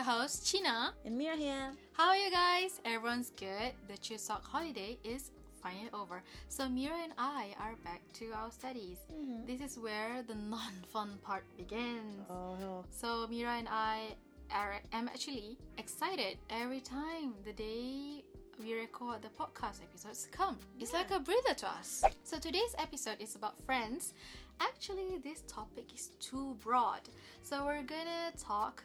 your host Cheena. And Mira here. How are you guys? Everyone's good. The Chuseok holiday is finally over. So Mira and I are back to our studies. Mm-hmm. This is where the non-fun part begins. Oh no. So Mira and I are am actually excited every time the day we record the podcast episodes come. It's like a breather to us. So today's episode is about friends. Actually, this topic is too broad. So we're gonna talk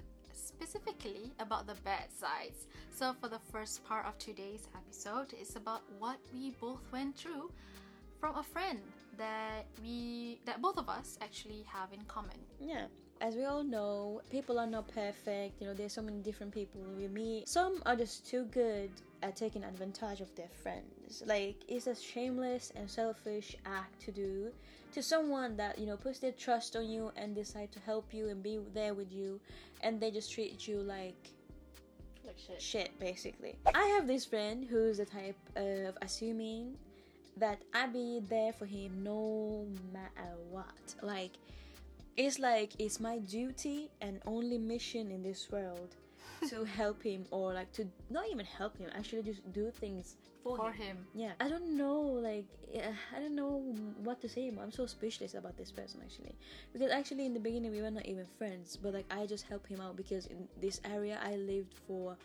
specifically about the bad sides. So for the first part of today's episode, it's about what we both went through from a friend that we that both of us actually have in common. Yeah. As we all know, people are not perfect. You know, there's so many different people we meet. Some are just too good at taking advantage of their friends. Like it's a shameless and selfish act to do to someone that, you know, puts their trust on you and decide to help you and be there with you and they just treat you like Like shit. shit basically. I have this friend who's the type of assuming that I be there for him no matter what. Like it's like it's my duty and only mission in this world to help him or like to not even help him, actually just do things for, For him. him. Yeah, I don't know, like, I don't know what to say. I'm so speechless about this person actually, because actually in the beginning we were not even friends, but like I just helped him out because in this area I lived for,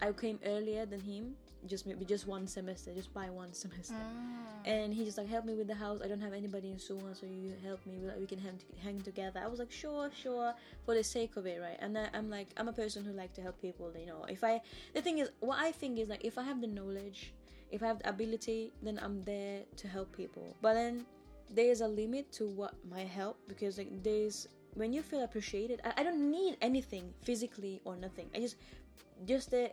I came earlier than him, just maybe just one semester, just by one semester, ah. and he just like help me with the house. I don't have anybody in Suwon, so you help me. We, like, we can hang, hang together. I was like, sure, sure, for the sake of it, right? And I, I'm like, I'm a person who like to help people. You know, if I, the thing is, what I think is like, if I have the knowledge if I have the ability, then I'm there to help people. But then there's a limit to what might help because like there's when you feel appreciated. I, I don't need anything physically or nothing. I just just the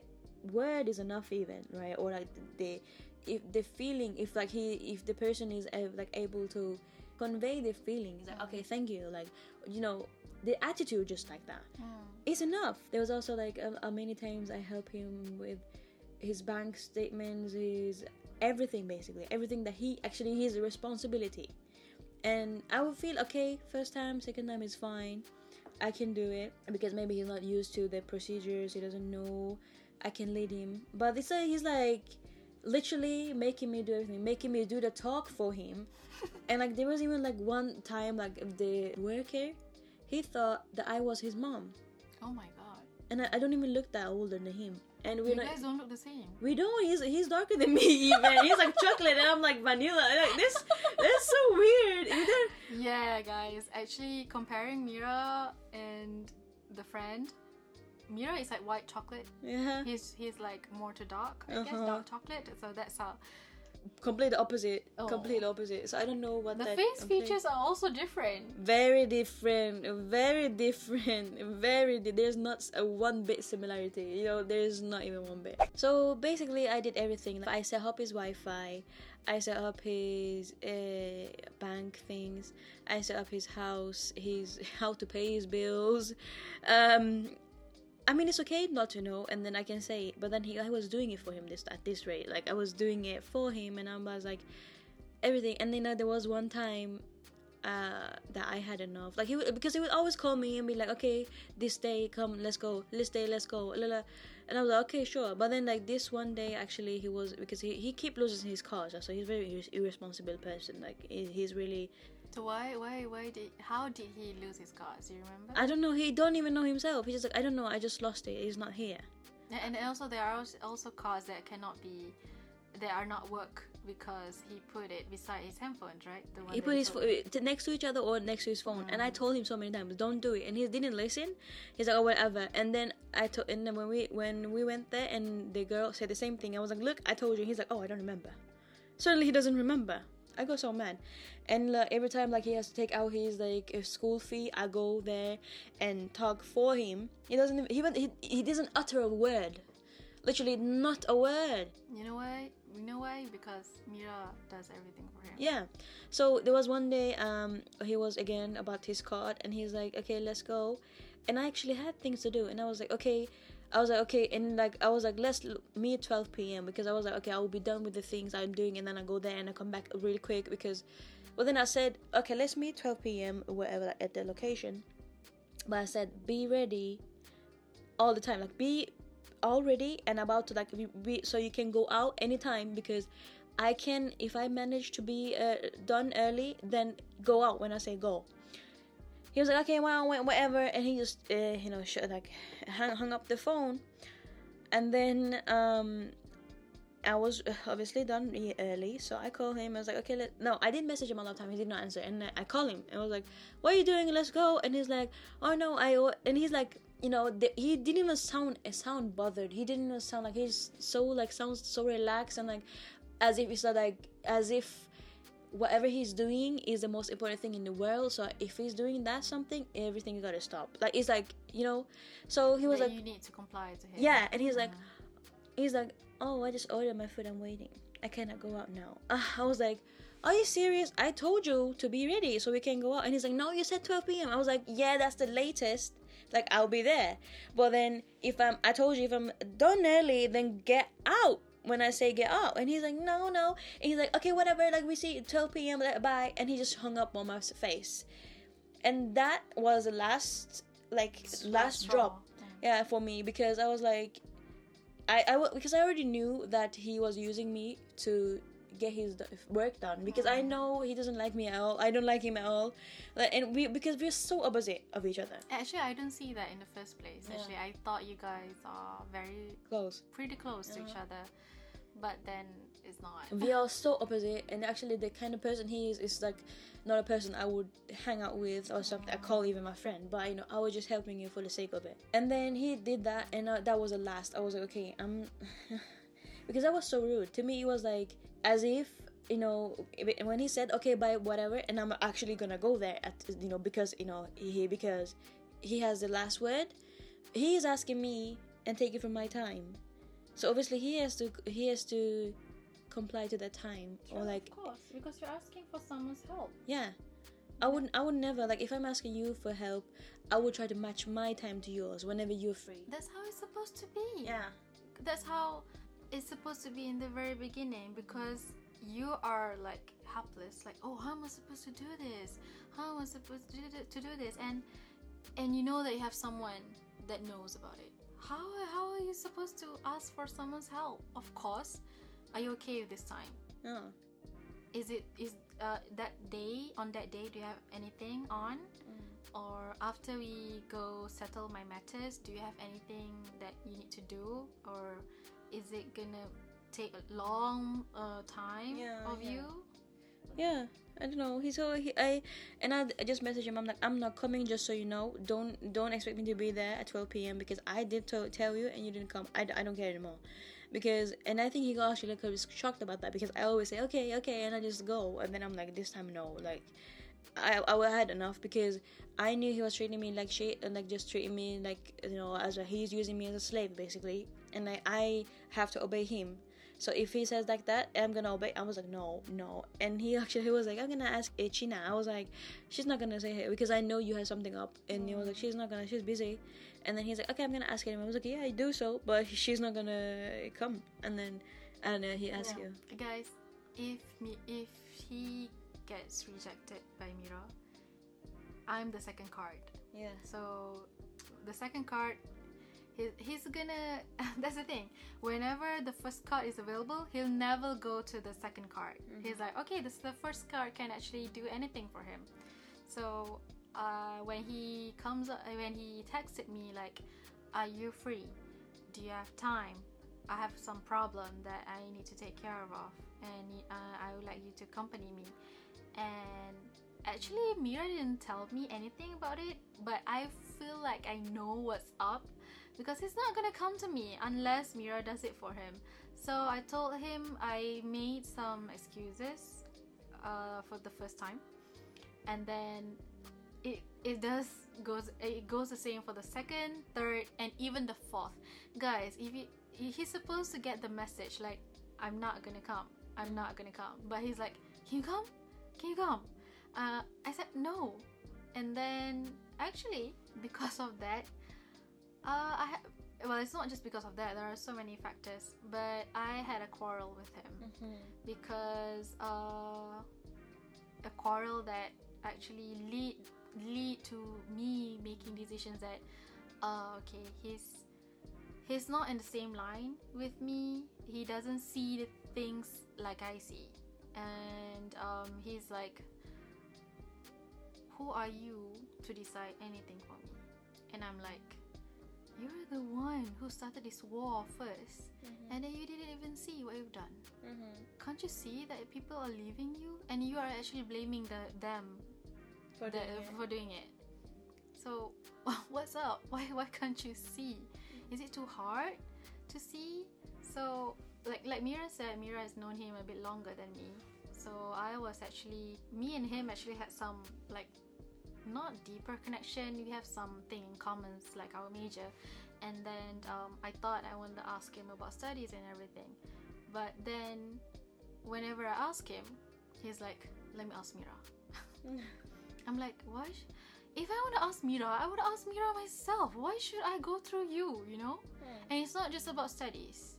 word is enough even right? Or like the if the feeling if like he if the person is uh, like able to convey their feelings like okay thank you like you know the attitude just like that. Is enough. There was also like uh, uh, many times i help him with his bank statements his everything basically. Everything that he actually his responsibility. And i would feel okay first time second time is fine. I can do it because maybe he's not used to the procedures. He doesn't know i can lead him but this he's like literally making me do everything making me do the talk for him and like there was even like one time like the worker he thought that i was his mom Oh my god. and I, I don't even look that older than him and we're You not guys don't look the same. we don't. He's he's darker than me even. He's like chocolate, and I'm like vanilla. Like this, that's so weird. Yeah, guys. Actually, comparing Mira and the friend, Mira is like white chocolate. Yeah, He's he's like more to dark, I guess, Uh-huh. dark chocolate. So that's how complete opposite. Oh. Complete opposite. So I don't know what the that face complete- features are also different. Very different. Very different. Very. Di- there's not a one bit similarity. You know, there's not even one bit. So basically, I did everything. I set up his Wi-Fi. I set up his uh, bank things. I set up his house. His how to pay his bills. Um, I mean, it's okay not to know, and then I can say, but then he, I was doing it for him this at this rate. Like I was doing it for him, and I was like everything. And then uh, there was one time uh, that I had enough. Like he would, because he would always call me and be like, "Okay, this day, come, let's go. This day, let's go." And I was like, "Okay, sure." But then like this one day, actually, he was because he he keep losing his cars, so he's very irresponsible person. Like he, he's really So why why why did how did he lose his cars? Do you remember? I don't know. He don't even know himself. He's just like I don't know. I just lost it. He's not here. And also there are also cars that cannot be that are not work because he put it beside his handphones, right? The one he put his fo- eh, t- next to each other or next to his phone and i mm. told him so many times don't do it and he didn't listen he's like oh whatever and then i told and then when we when we went there and the girl said the same thing i was like look i told you he's like oh i don't remember suddenly he doesn't remember i got so mad and like, every time like he has to take out his like school fee i go there and talk for him he doesn't even, he, he, he doesn't utter a word literally not a word You know why? You know why? Because Mira does everything for him. Yeah. So there was one day um he was again about his card and he's like, Okay, let's go and I actually had things to do and I was like, Okay I was like, okay, and like I was like, let's meet 12 p.m. because I was like, okay, I will be done with the things I'm doing, and then I go there and I come back really quick because, well, then I said, okay, let's meet 12 p.m. wherever like, at the location, but I said be ready all the time. Like be all ready and about to like be, be so you can go out anytime because I can if I manage to be uh, done early then go out when I say go. He was like okay well whatever and he just uh, you know sh- like hung, hung up the phone and then um I was uh, obviously done early, so I called him. I was like, okay, let, no, I did message him a lot of time. He did not answer, and I, called him I was like, what are you doing? Let's go. And he's like, oh no, I. And he's like, you know, the, he didn't even sound uh, sound bothered. He didn't even sound like he's so like sounds so relaxed and like as if not like as if whatever he's doing is the most important thing in the world. So if he's doing that something, everything gotta stop. Like it's like you know. So he was that like, you need to comply to him. yeah, and he's like, he's like, oh, I just ordered my food. I'm waiting. I cannot go out now. Uh, I was like, are you serious? I told you to be ready so we can go out. And he's like, no, you said 12 p.m. I was like, yeah, that's the latest. Like I'll be there. But then if I'm, I told you if I'm done early, then get out. When I say get out, and he's like, no, no. And he's like, okay, whatever. Like we see 12 p.m. Bye. And he just hung up on my face. And that was the last, like It's last drop yeah for me because i was like i i because i already knew that he was using me to get his work done because i know he doesn't like me at all. I don't like him at all. Like, and we because we're so opposite of each other. Actually, I don't see that in the first place. Yeah. Actually, I thought you guys are very close. pretty close to each other, but then it's not. we are so opposite and actually the kind of person he is is like not a person i would hang out with or something i call even my friend but you know i was just helping you for the sake of it. And then he did that and uh, that was the last. I was like okay i'm because that was so rude. To me it was like as if you know when he said okay bye whatever and i'm actually gonna go there at you know because you know he because he has the last word he is asking me and taking from my time so obviously he has to he has to comply to that time or like of course, because you're asking for someone's help. yeah i wouldn't i would never like if i'm asking you for help i would try to match my time to yours whenever you're free That's how it's supposed to be. yeah That's how it's supposed to be in the very beginning because you are like helpless. Like, oh, how am I supposed to do this? How am I supposed to do, to do this? And and you know that you have someone that knows about it. How how are you supposed to ask for someone's help? Of course. Are you okay this time? yeah Is it is uh, that day on that day? Do you have anything on? Or after we go settle my matters, do you have anything that you need to do, or is it gonna take a long uh, time Yeah, of yeah. you? yeah i don't know. He's so he i and I, I just messaged him. I'm like i'm not coming just so you know. Don't don't expect me to be there at 12 p.m because i did to- tell you and you didn't come. I, I don't care anymore. Because and i think he got actually like was shocked about that because i always say okay okay and i just go. And then i'm like this time no. Like I, I had enough because I knew he was treating me like shit and like just treating me like you know as a he's using me as a slave basically and I, I have to obey him. So if he says like that I'm gonna obey. I was like no no. And he actually he was like I'm gonna ask uh, Cheena. I was like she's not gonna say hey because I know you have something up. And he was like she's not gonna she's busy. And then he's like okay I'm gonna ask him. I was like yeah I do so but she's not gonna come. And then I don't know he asked Yeah. you. Guys, if me if he gets rejected by Mira, I'm the second card. yeah. So the second card, he, he's gonna. That's the thing. Whenever the first card is available, he'll never go to the second card. He's like, okay, this is the first card can actually do anything for him. So uh, when he comes, uh, when he texted me like, "Are you free? Do you have time? I have some problem that I need to take care of, and uh, I would like you to accompany me." And actually, Mira didn't tell me anything about it, but I feel like I know what's up because he's not gonna come to me unless Mira does it for him. So I told him I made some excuses uh, for the first time, and then it it does goes it goes the same for the second, third, and even the fourth. Guys, if he, he's supposed to get the message like I'm not gonna come, I'm not gonna come, but he's like, can you come? Can you come? Uh, I said no, and then actually because of that, uh, I ha- well, it's not just because of that. There are so many factors, but I had a quarrel with him. Because uh, a quarrel that actually lead lead to me making decisions that uh okay he's he's not in the same line with me. He doesn't see the things like i see. And um he's like who are you to decide anything for me? And i'm like you're the one who started this war 1st and then you didn't even see what you've done. Mm-hmm. can't you see that people are leaving you and you are actually blaming the them For the, doing it. for doing it? So what's up? Why why can't you see? Is it too hard to see? So like like mira said mira has known him a bit longer than me. So i was actually me and him actually had some like not deeper connection. We have something in common like our major. And then um, i thought i wanted to ask him about studies and everything. But then whenever i ask him he's like let me ask mira. I'm like why sh- if i want to ask mira i would ask mira myself. Why should i go through you you know? And it's not just about studies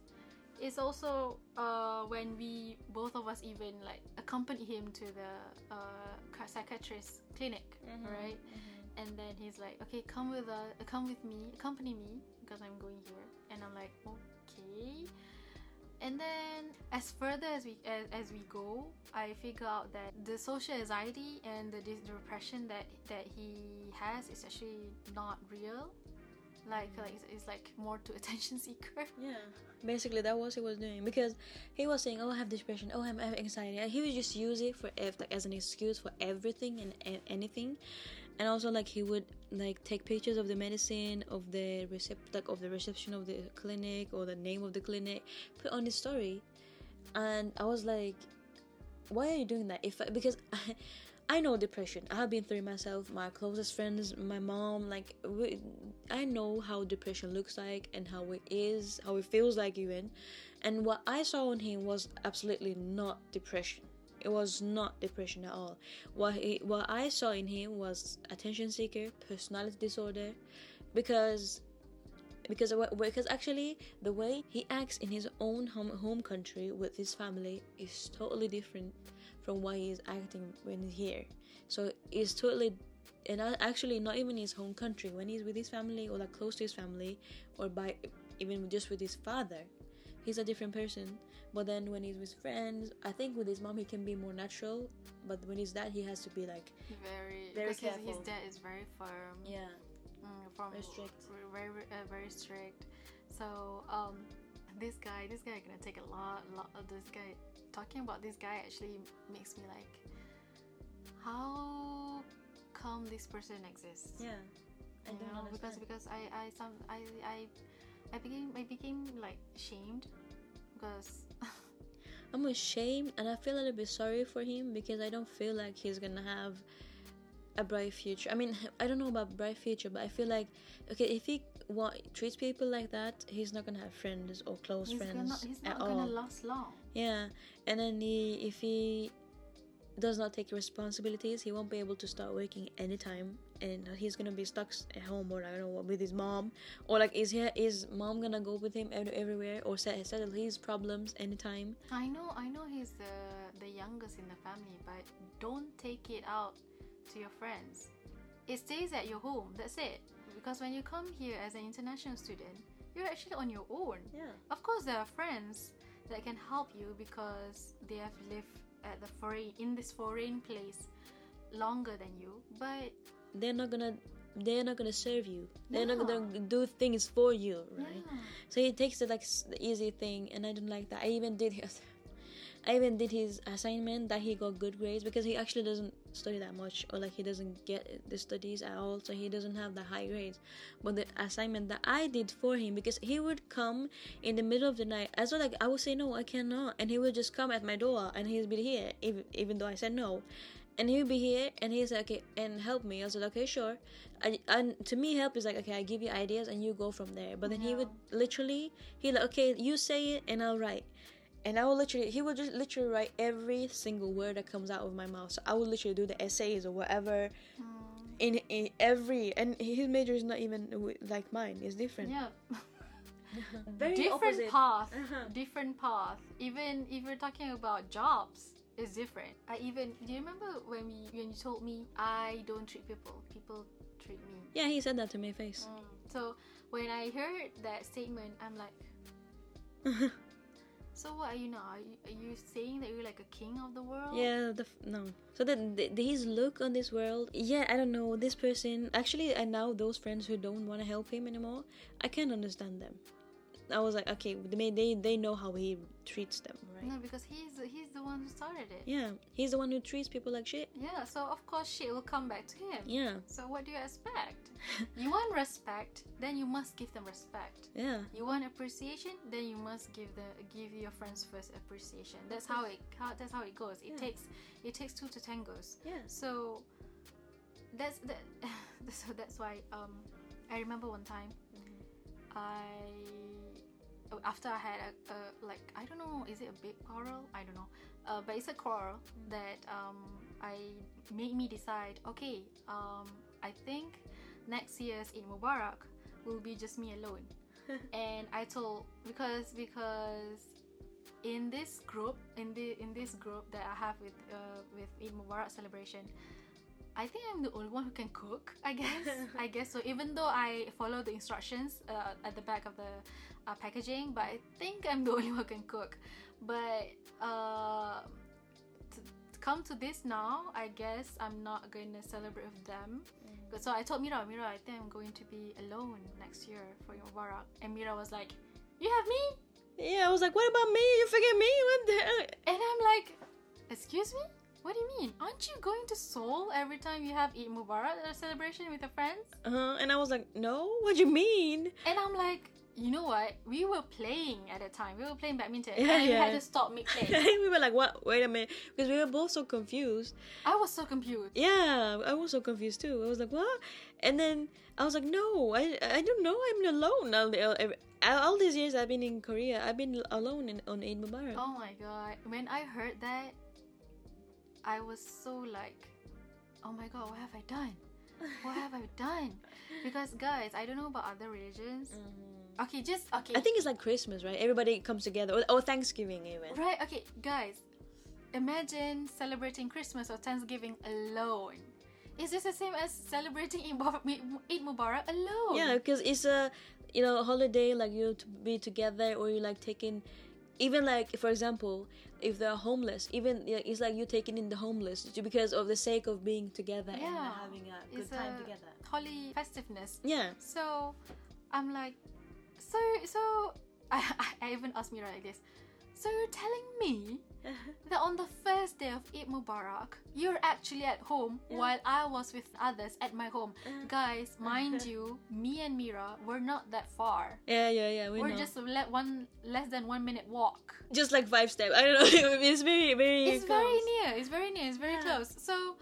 it's also uh, when we both of us even like accompany him to the uh, psychiatrist clinic Mhm, right? And then he's like okay come with uh, come with me accompany me because i'm going here. And i'm like okay. And then as further as we as, as we go i figure out that the social anxiety and the dis- depression that that he has is actually not real like like it's, like more to attention seeker Yeah, basically that was he was doing because he was saying, "Oh, I have depression. Oh, I'm, I have anxiety." And he would just use it for like as an excuse for everything and anything, and also like he would like take pictures of the medicine, of the recept, like of the reception of the clinic or the name of the clinic, put on his story, and I was like, "Why are you doing that?" If I, because. I, I know depression. I have been through myself. My closest friends, my mom, like we, I know how depression looks like and how it is, how it feels like even. And what I saw in him was absolutely not depression. It was not depression at all. What he, what I saw in him was attention seeker, personality disorder, because because because actually the way he acts in his own home, home country with his family is totally different from why he is acting when he's here. So it's totally and actually not even in his home country. When he's with his family or like close to his family or by even just with his father he's a different person. But then when he's with friends i think with his mom he can be more natural. But when he's that he has to be like very Very because his, his dad is very firm. Yeah mm, from Very strict. very uh, very strict. So um this guy this guy gonna take a lot lot of this guy talking about this guy actually makes me like how come this person exists? Yeah i you don't know, understand. because because I I some I I I became I became like shamed because i'm ashamed and i feel a little bit sorry for him because i don't feel like he's gonna have a bright future i mean i don't know about bright future but i feel like okay if he wa- treats people like that he's not gonna have friends or close he's friends gonna he's at not all gonna last long. Yeah, and then he, if he does not take responsibilities, he won't be able to start working anytime, and he's gonna be stuck at home or I don't know what, with his mom, or like is he is mom gonna go with him ev- everywhere or set, settle his problems anytime? I know, I know he's the the youngest in the family, but don't take it out to your friends. It stays at your home. That's it. Because when you come here as an international student, you're actually on your own. Yeah, Of course, there are friends that can help you because they have lived at the foreign in this foreign place longer than you. But they're not gonna they're not gonna serve you. They're not gonna do things for you, right? yeah, So he takes the like the easy thing, and I don't like that. I even did his, I even did his assignment that he got good grades because he actually doesn't study that much, or like he doesn't get the studies at all, so he doesn't have the high grades. But the assignment that I did for him, because he would come in the middle of the night, as well like I would say no, I cannot, and he would just come at my door, and he'd be here, even even though I said no. And he would be here, and he's like, okay, and help me. I said, okay, sure. I, and to me, help is like, okay, I give you ideas, and you go from there. But then he would literally, he like, okay, you say it, and I'll write. And I will literally, he will just literally write every single word that comes out of my mouth. So I will literally do the essays or whatever in, in every, and his major is not even like mine. It's different. yeah. Very different opposite. path, Uh-huh. different path. Even if we're talking about jobs, it's different. I even do you remember when we when you told me I don't treat people, people treat me. Yeah, he said that to my face. Mm. So when I heard that statement, I'm like, so what are you now? Are you, are you saying that you're like a king of the world? Yeah, the no. So that the, his look on this world, yeah, I don't know. This person actually, and now those friends who don't want to help him anymore, I can't understand them. I was like, okay, they they they know how he treats them, right? No, because he's he's the one who started it. Yeah, he's the one who treats people like shit. Yeah, so of course shit will come back to him. Yeah, So what do you expect? you want respect, then you must give them respect. yeah, You want appreciation, then you must give the give your friends first appreciation. That's how it how, that's how it goes. It Yeah. takes it takes two to tangos. yeah. So that's that. so that's why um, I remember one time I oh, after I had a, a like I don't know is it a big quarrel? I don't know. Uh, but it's a quarrel that um, I made me decide okay um, I think next year's Eid Mubarak will be just me alone. And I told because because in this group in the in this group that I have with uh, with Eid Mubarak celebration I think I'm the only one who can cook. I guess. I guess so. Even though I follow the instructions uh, at the back of the uh, packaging, but I think I'm the only one who can cook. But uh, to, come to this now, I guess I'm not going to celebrate with them. So I told Mira, Mira, I think I'm going to be alone next year for Eid Mubarak. And Mira was like, "You have me?" Yeah, I was like, what about me? You forget me? What the? And I'm like, "Excuse me." What do you mean? Aren't you going to Seoul every time you have Eid Mubarak uh, celebration with your friends? Uh-huh. And I was like, no, what do you mean? And I'm like, you know what? We were playing at the time. We were playing badminton, Yeah, and we yeah. had to stop mid play. we were like, what? Wait a minute. Because we were both so confused. I was so confused. Yeah, I was so confused too. I was like, what? And then I was like, no, I, I don't know. I'm alone. All, all, all these years I've been in Korea, I've been alone in, on Eid Mubarak. Oh my god! When I heard that, I was so like, oh my god, what have I done? What have I done? Because guys, I don't know about other religions. Mm-hmm. Okay, just okay. I think it's like Christmas, right? Everybody comes together. Or, or Thanksgiving, even. Right, okay, guys, imagine celebrating Christmas or Thanksgiving alone. Is this the same as celebrating Eid Mubarak, Eid Mubarak alone? Yeah, because it's a you know holiday like you to be together or you like taking even like for example if they're homeless even yeah, it's like you're taking in the homeless because of the sake of being together and having a good It's time a together. Holy festiveness. Yeah. So I'm like, so so I, I even asked Mira like this. So you're telling me that on the first day of Eid Mubarak, you're actually at home Yeah. while I was with others at my home. Uh. Guys, mind you, me and Mira were not that far. yeah, yeah, yeah. We We're know. just le- one less than one minute walk. just like five steps. I don't know. it's very, very. It's very near. It's very near. It's very Yeah. close. So,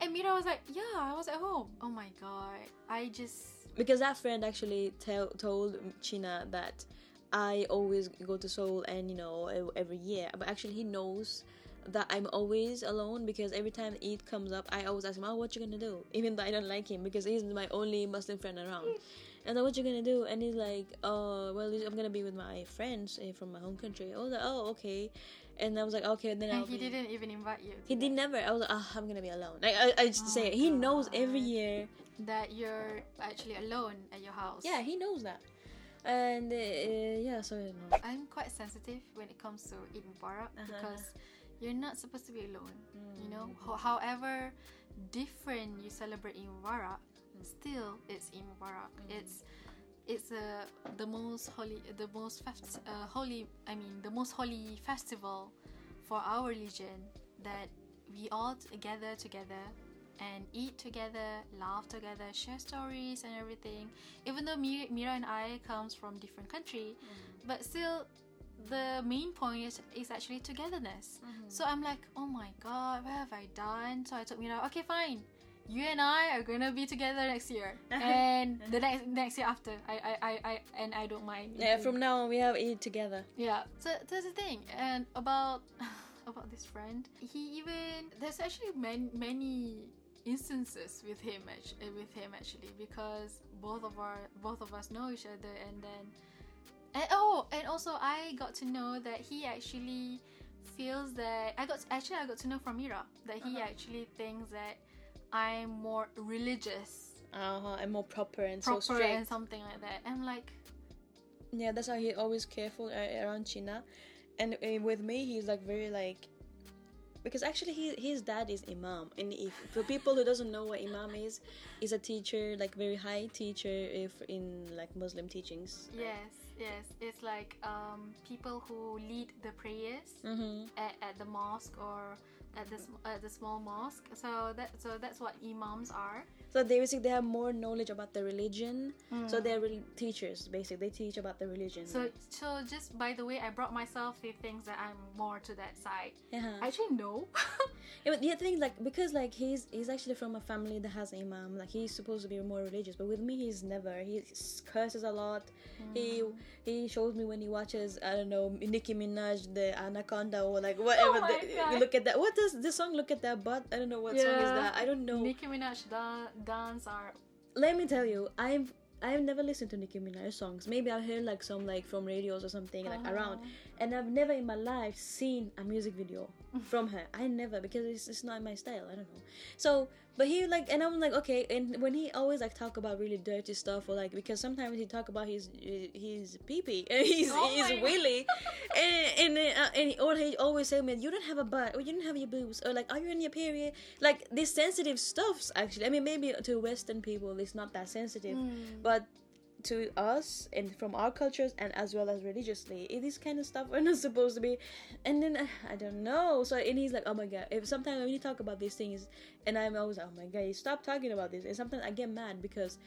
and Mira was like, "Yeah, I was at home." Oh my god, I just because that friend actually tell, told Cheena that I always go to Seoul and you know every year, but actually he knows that I'm always alone because every time Eid comes up, I always ask him, "Oh, what you gonna do?" Even though I don't like him because he's my only Muslim friend around. And then what you gonna do? And he's like, "Oh, well, I'm gonna be with my friends eh, from my home country." I was like, "Oh, okay." And I was like, "Okay." Then and I'll he be- didn't even invite you. He did never. I was like, "Ah, I'm gonna be alone." Like I, I just Oh say. He knows every year that you're actually alone at your house. Yeah, he knows that. And uh, yeah, so you know. I'm quite sensitive when it comes to Eid Mubarak Uh-huh. because you're not supposed to be alone. You know, Mm. Ho- however different you celebrate Eid Mubarak, still it's Eid Mubarak. Mm. It's it's uh, the most holy, the most fest- uh, holy. I mean, the most holy festival for our religion that we all gather together and eat together, laugh together, share stories and everything. Even though Mi- Mira and I comes from different country, mm-hmm. but still the main point is, is actually togetherness. Mm-hmm. So I'm like, oh my god, what have I done? So I told Mira, okay, fine. You and I are gonna be together next year, and the next next year after. I I, I, I and I don't mind. Yeah, from now on we have Eid together. Yeah. So that's the thing. And about about this friend, he even there's actually many many instances with him actually, with him actually because both of our both of us know each other and then and oh and also I got to know that he actually feels that I got actually I got to know from Mira that he Uh-huh. actually thinks that I'm more religious, uh-huh and more proper and proper, so strict and something like that. I'm like, Yeah, that's why he always careful uh, around Cheena, and uh, with me he's like very like, because actually he, his dad is imam, and if for people who doesn't know what imam is, is a teacher like very high teacher if in like Muslim teachings. yes, yes, it's like um, people who lead the prayers Mm-hmm. at, at the mosque or at the at the small mosque. So that so that's what imams are. So they basically they have more knowledge about the religion. So mm. they're really teachers. Basically, they teach about the religion. So so just by the way, I brought myself he things that I'm more to that side. yeah. Actually, no. Yeah, but the other thing, like, because like he's he's actually from a family that has imam, like he's supposed to be more religious, but with me he's never. He curses a lot. He mm. he shows me when he watches I don't know Nicki Minaj the Anaconda or like oh whatever. Oh the, look at that. What does the song? Look at that butt. I don't know what song is that. I don't know. Nicki Minaj da- dance are Let me tell you, I've. I've never listened to Nicki Minaj songs. Maybe I've heard like some like from radios or something like uh-huh. around, and I've never in my life seen a music video from her. I never because it's, it's not my style. I don't know. So, but he like, and I'm like, okay. And when he always like talk about really dirty stuff or like because sometimes he talk about his his pee pee and he's Oh he's my willy, and and uh, and he, or he always say, man, you don't have a butt or you don't have your boobs or like, are you in your period? Like these sensitive stuffs. Actually, I mean, maybe to Western people it's not that sensitive, but to us and from our cultures and as well as religiously. It is kind of stuff we're not supposed to be. And then i don't know. So and he's like oh my god. If sometimes when you talk about these things and i'm always like oh my god stop talking about this. And sometimes i get mad because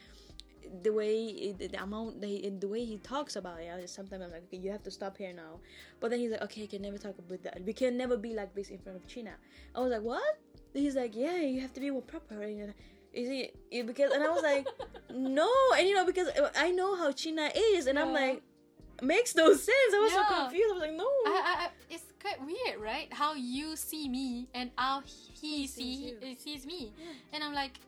the way the amount the, the way he talks about it sometimes i'm like okay you have to stop here now. But then he's like okay can never talk about that. We can never be like this in front of cheena. I was like what? He's like yeah you have to be more proper. And is it it- because and i was like no and you know because i know how cheena is and i'm like makes no sense. I was so confused. I was like no. I, I, I, it's quite weird, right? How you see me and how he sees see you. he sees me, and I'm like,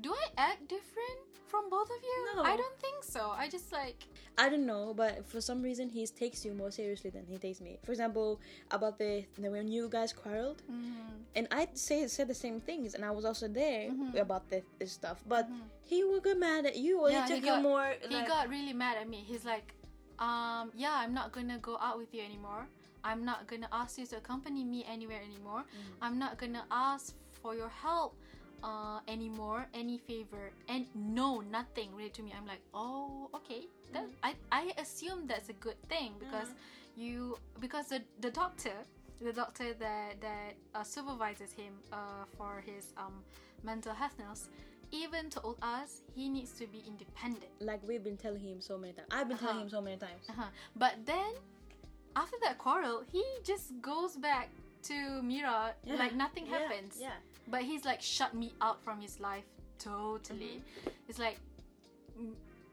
do I act different from both of you? No. I don't think so. I just like I don't know, but for some reason he takes you more seriously than he takes me. For example, about the, the when you guys quarreled, and I say said the same things, and I was also there about the, this stuff, but he would get mad at you, or Yeah, he he took you got- more. he like- got really mad at me. He's like, um, yeah, I'm not gonna go out with you anymore. I'm not gonna ask you to accompany me anywhere anymore. Mm. I'm not gonna ask for your help uh, anymore, any favor, and no, nothing really to me. I'm like, oh, okay. That Mm. I I assume that's a good thing because you because the the doctor the doctor that that uh, supervises him uh, for his um mental health nurse even told us he needs to be independent. like we've been telling him so many times. I've been telling Uh-huh. him so many times. Uh-huh. But then, after that quarrel, he just goes back to Mira Yeah, like nothing yeah, happens. yeah. But he's like shut me out from his life totally. Mm-hmm. It's like,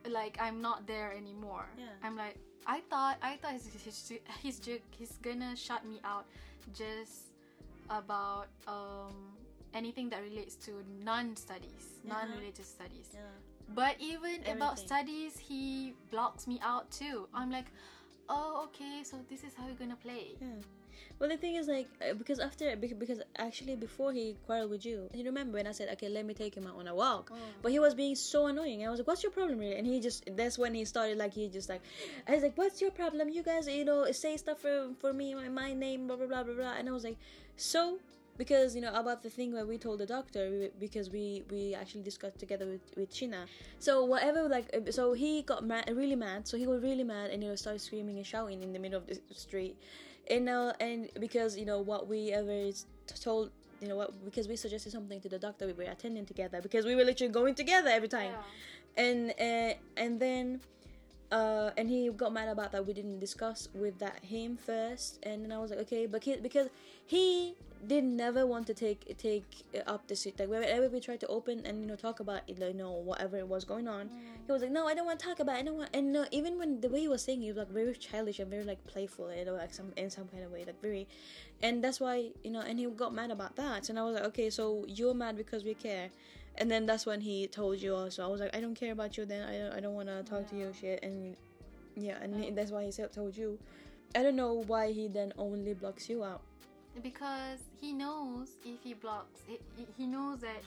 like I'm not there anymore. Yeah. I'm like I thought I thought he's he's he's, he's gonna shut me out just about um anything that relates to non-studies, Yeah. non-religious studies. Yeah. But even about studies, he blocks me out too. I'm like, oh, okay, so this is how you're gonna play. Yeah. Well, the thing is, like, uh, because after, because actually before he quarreled with you, you remember when I said, okay, let me take him out on a walk, but he was being so annoying. I was like, what's your problem, really? And he just, that's when he started, like, he just like, I was like, what's your problem? You guys, you know, say stuff for for me, my, my name, blah blah blah blah blah. And I was like, so. Because you know about the thing where we told the doctor we, because we we actually discussed together with with Cheena. So whatever like uh, so he got mad, really mad. So he was really mad and you know started screaming and shouting in the middle of the street and uh, and because you know what we ever told you know what because we suggested something to the doctor we were attending together because we were literally going together every time. And uh, and then uh, and he got mad about that we didn't discuss with that him first. And then I was like okay but he, because he did never want to take take up the suit like whenever we tried to open and you know talk about it, you know whatever was going on he was like no I don't want to talk about it. I don't want and no even when the way he was saying it was like very childish and very like playful you know like some in some kind of way like very and that's why you know and he got mad about that. And I was like okay so you're mad because we care. And then that's when he told you also. I was like I don't care about you then. I don't, I don't want to talk to you shit. And yeah and he- that's why he said told you. I don't know why he then only blocks you out. Because he knows if he blocks he, he- he knows that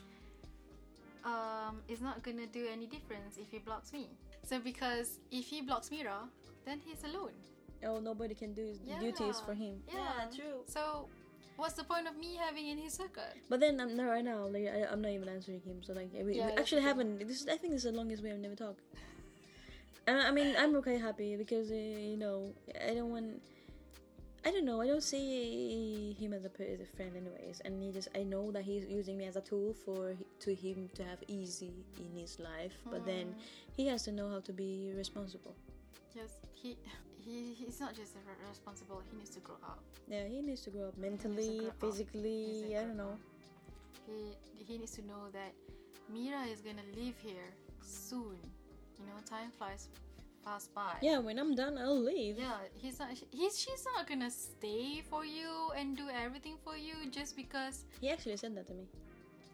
um it's not gonna do any difference if he blocks me so because if he blocks mira then he's alone Oh, nobody can do his Yeah. duties for him. Yeah. true. so what's the point of me having in his circle But then I'm not right now. Like I, I'm not even answering him. So like we, we Yeah, that's actually true. haven't. This is, I think this is the longest we have never talked. And I mean I'm okay happy because uh, you know I don't want. I don't know. I don't see him as a, as a friend, anyways. And he just, I know that he's using me as a tool for to him to have easy in his life. But then Mm. he has to know how to be responsible. yes he he he's not just responsible he needs to grow up Yeah, he needs to grow up mentally, grow physically. To I don't know. he he needs to know that mira is gonna live here soon you know time flies fast by Yeah, when I'm done, I'll leave. Yeah, he's not. He's she's not gonna stay for you and do everything for you just because. He actually said that to me.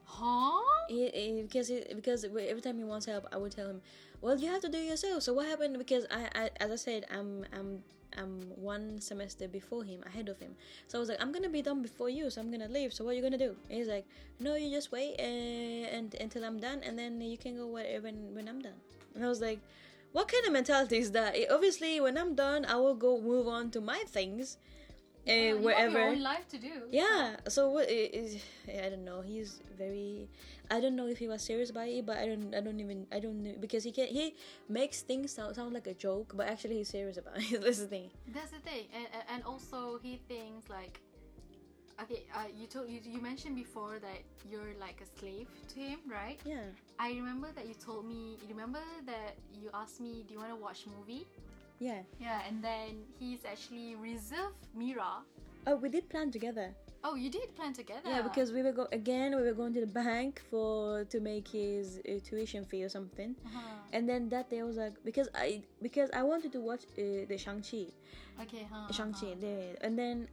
Huh? He, he- because he, because every time he wants help, I would tell him, "Well, you have to do it yourself." So what happened? Because I, I as I said, I'm I'm I'm one semester before him, ahead of him. So I was like, "I'm gonna be done before you, so I'm gonna leave. So what are you gonna do?" And he's like, "No, you just wait uh, and until I'm done, and then you can go wherever when when I'm done." And I was like, "What kind of mentality is that?" Eh, Obviously, when I'm done, I will go move on to my things, uh, Yeah, have wherever. own life to do. Yeah. So what i- don't know. He's very. I don't know if he was serious about it, but I don't. I don't even. I don't know because he can't. He makes things sound, sound like a joke, but actually he's serious about it. That's the thing. That's the thing, and- and also he thinks like. Okay, uh, you told you, you mentioned before that you're like a slave to him, right? Yeah. I remember that you told me. You remember that you asked me, "Do you want to watch movie?" Yeah. Yeah, and then he's actually reserved Mira. Oh, we did plan together. Oh, you did plan together. Yeah, because we were go again. We were going to the bank for to make his uh, tuition fee or something. Uh-huh. And then that day I was like, because I because I wanted to watch uh, the Shang Chi. Okay, huh? Shang Chi. uh-huh. And then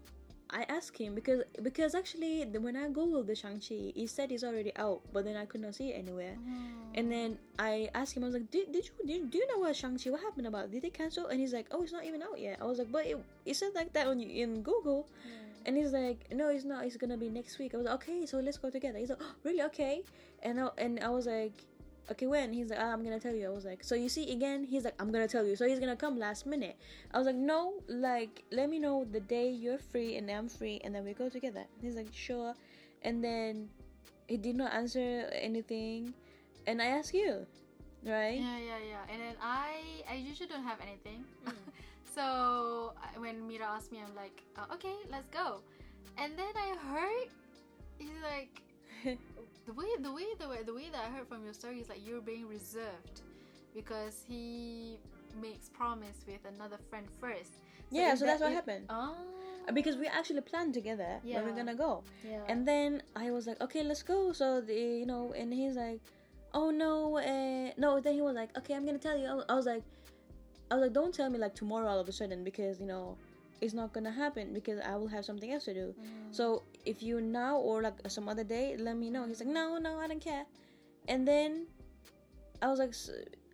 I asked him because because actually the, when I googled the Shang Chi, he said he's already out, but then I could not see it anywhere. And oh. then I asked him, I was like, did, did you did, do you know what Shang Chi? What happened about? it? Did they cancel? And he's like, oh, it's not even out yet. I was like, but it, it said like that on in Google. And he's like, no, it's not. It's gonna be next week. I was like, okay, so let's go together. He's like, oh, really? Okay. And I, and I was like, okay, when? He's like, ah, I'm gonna tell you. I was like, so you see, again, he's like, I'm gonna tell you. So he's gonna come last minute. I was like, no, like, let me know the day you're free and I'm free, and then we go together. He's like, sure. And then he did not answer anything, and I asked you, right? Yeah, yeah, yeah. And then I, I usually don't have anything. so when Mira asked me, I'm like, uh, okay, let's go. And then I heard he's like the way, the way, the way, the way that I heard from your story is like you're being reserved because he makes promise with another friend first. yeah, so that- that's what if- happened. Oh, Because we actually planned together where we're gonna go. yeah. And then I was like, okay, let's go. So the you know, and he's like, oh no, uh, no. Then he was like, okay, I'm gonna tell you. I was like, I was like, don't tell me like tomorrow all of a sudden because you know, it's not gonna happen because I will have something else to do. Mm. So if you now or like some other day, let me know. He's like, no, no, I don't care. And then I was like,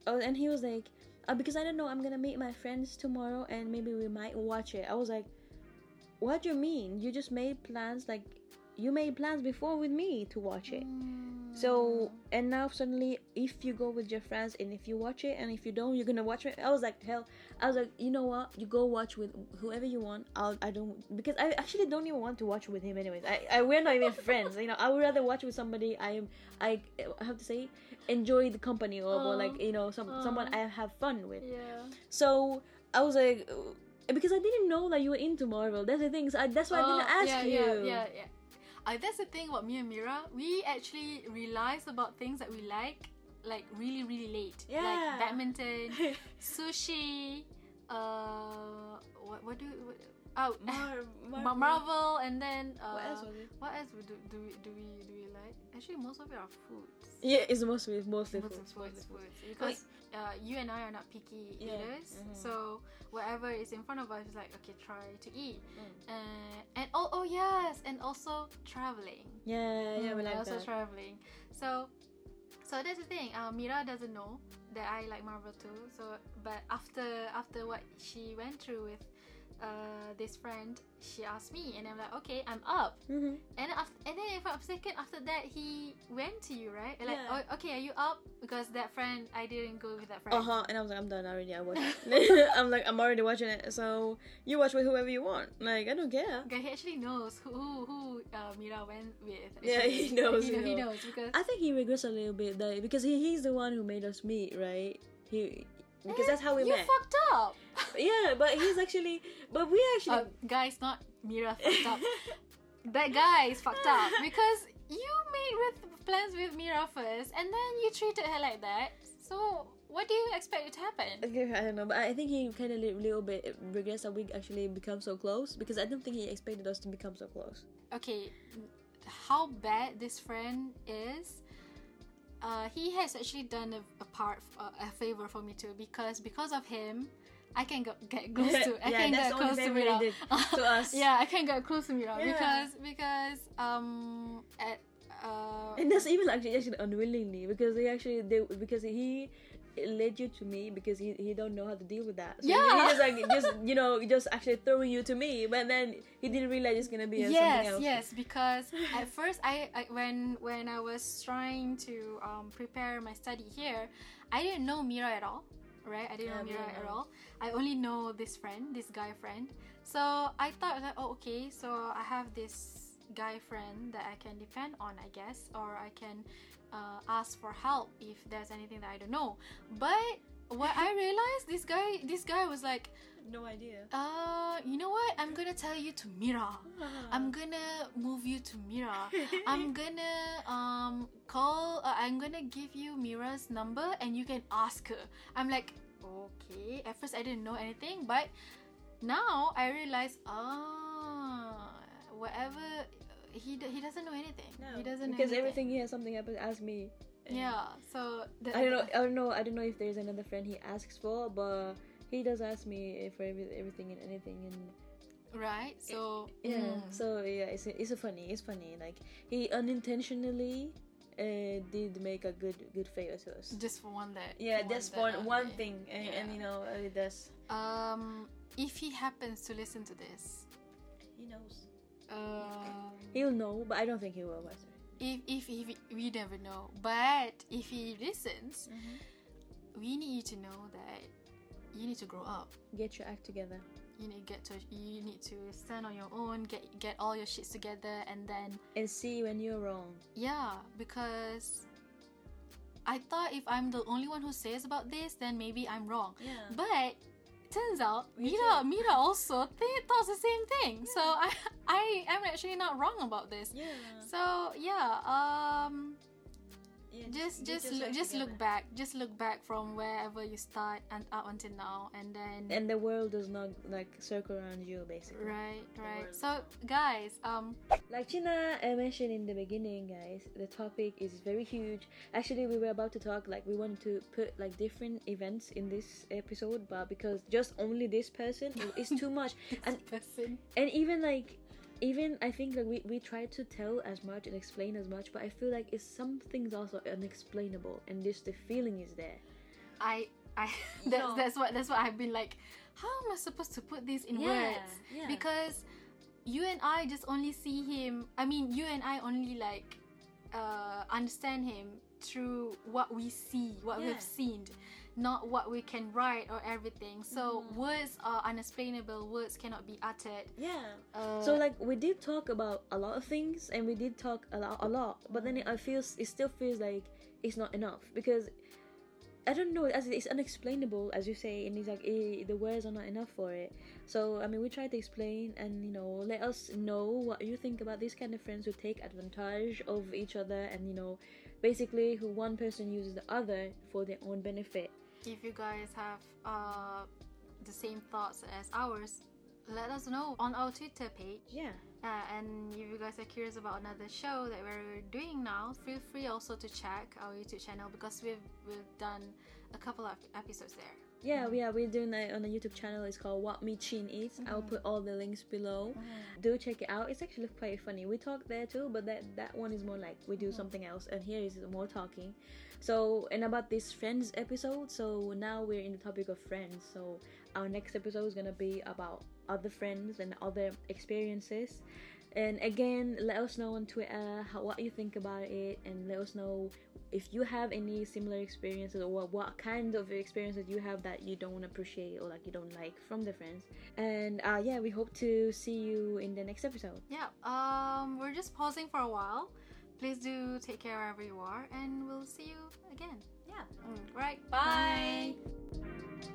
oh, and he was like, uh, because I don't know, I'm gonna meet my friends tomorrow and maybe we might watch it. I was like, what do you mean? You just made plans like you made plans before with me to watch it. So and now suddenly, if you go with your friends and if you watch it and if you don't, you're gonna watch it. I was like, hell, I was like, you know what? You go watch with whoever you want. I'll I don't because I actually don't even want to watch with him anyways. I, I we're not even friends. You know, I would rather watch with somebody I am I, I have to say enjoy the company of or Aw. like you know some someone I have fun with. yeah. So I was like. Because I didn't know that you were into Marvel. That's the thing. So I, that's why I didn't Oh, ask yeah, you. Yeah, yeah, yeah. Uh, that's the thing about me and Mira. We actually realize about things that we like, like really, really late. Yeah. Like badminton, sushi. Uh, what what do what, oh Mar- Ma- Marvel, and then uh, What else was it? What else do, do we do we do we like? Actually, most of it are foods. Yeah, it's mostly mostly Most foods. foods, foods. foods. Because uh, you and I are not picky Yeah. eaters, Mhm. so whatever is in front of us is like okay, try to eat. Mm. Uh, and oh, oh yes, and also traveling. Yeah, yeah, we Mm, like also that. traveling. So, so that's the thing. Uh, Mira doesn't know that I like Marvel too. So, but after after what she went through with uh, this friend she asked me, and I'm like, okay, I'm up. Mm-hmm. And after, and then if a second after that, he went to you, right? Like, Yeah. oh, okay, are you up? Because that friend, I didn't go with that friend. Uh huh. And I was like, I'm done already. I watched. I'm like, I'm already watching it. So you watch with whoever you want. Like, I don't care. Okay, he actually knows who who, who Mira went with. Yeah, he knows, He, he know- he knows. knows because I think he regrets a little bit that because he, he's the one who made us meet, right? He because that's how we you met. fucked up. yeah, but he's actually, but we actually. Uh, guys, not Mira fucked up. that guy is fucked up because you made with plans with Mira first, and then you treated her like that. So what do you expect it to happen? Okay, I don't know, but I think he kind of li- little bit regrets that we actually become so close because I don't think he expected us to become so close. okay, how bad this friend is. Uh, he has actually done a, a part, uh, a favor for me too, because because of him, I can go, get close to, I Yeah, can that's get close to Mira. to us. yeah, I can get close to Mira Yeah. because because um at uh And that's even actually actually unwillingly because he actually they because he led you to me because he, he don't know how to deal with that. So Yeah. he just like just you know just actually throwing you to me, but then he didn't realize it's gonna be something yes else. yes because at first I, I when when i was trying to um, prepare my study here i didn't know mira at all right i didn't Yeah, know mira at all i only know this friend this guy friend so i thought that oh okay so i have this guy friend that i can depend on i guess or i can uh, ask for help if there's anything that i don't know but what i realized this guy this guy was like No idea. uh you know what i'm gonna tell you to mira I'm gonna move you to Mira. I'm gonna um call. Uh, I'm gonna give you Mira's number and you can ask her. I'm like, okay. At first I didn't know anything, but now I realize, ah, whatever. He d- he doesn't know anything. No, he doesn't know because anything. everything he has something happen. Ask me. Yeah. So the, I don't know. I don't know. I don't know if there's another friend he asks for, but he does ask me for every, everything and anything and. Right. So Yeah. mm, So yeah, it's it's a funny. It's funny. Like he unintentionally uh, did make a good good favor to us. just for one day. Yeah, one that's that, one one thing, and, and you know uh, it does. Um, if he happens to listen to this, He knows. Um. He'll know, but I don't think he will. Master. if, if, if we never know but if he listens we need you to know that you need to grow up Get your act together. you need to get to you need to stand on your own get get all your shits together and then and see when you're wrong. yeah because i thought if i'm the only one who says about this then maybe i'm wrong Yeah. but turns out mira mira also th- thought the same thing. So i i am actually not wrong about this. Yeah. so yeah um yeah just get just your look, act just look back just look back from wherever you start and up until now and then And the world does not like circle around you, basically. right right. so guys um Like Cheena uh, mentioned in the beginning, guys, the topic is very huge. Actually, we were about to talk like we wanted to put like different events in this episode, but because just only this person is too much, and person. and even like even i think like we, we try to tell as much and explain as much but i feel like it's some things also unexplainable and just the feeling is there i i that's know. that's what that's what i've been like how am i supposed to put this in words yeah. because you and i just only see him i mean you and i only like uh understand him through what we see what Yeah. we've seen not what we can write or everything. So Mhm. words are unexplainable. Words cannot be uttered. Yeah. Uh, so like we did talk about a lot of things and we did talk a lot a lot but then it, I feels it still feels like it's not enough because I don't know as it's unexplainable as you say and it's like eh, the words are not enough for it. So I mean we try to explain and you know let us know what you think about these kind of friends who take advantage of each other and you know basically who one person uses the other for their own benefit if you guys have uh the same thoughts as ours let us know on our twitter page yeah Uh, and if you guys are curious about another show that we're doing now, feel free also to check our YouTube channel because we've we've done a couple of episodes there. Yeah, yeah, we're doing that on a YouTube channel. It's called What Micheen Eats. I'll Mhm. put all the links below. Mm. Do check it out. It's actually quite funny. We talk there too, but that that one is more like we do Mhm. something else, and here is more talking. So, and about this friends episode. So now we're in the topic of friends. So our next episode is gonna be about other friends and other experiences. And again, let us know on Twitter how, what you think about it, and let us know if you have any similar experiences or what, what kind of experiences you have that you don't appreciate or like you don't like from the friends. And uh, yeah, we hope to see you in the next episode. Yeah, um, we're just pausing for a while. Please do take care wherever you are, and we'll see you again. Yeah. Mm, right, Bye. bye.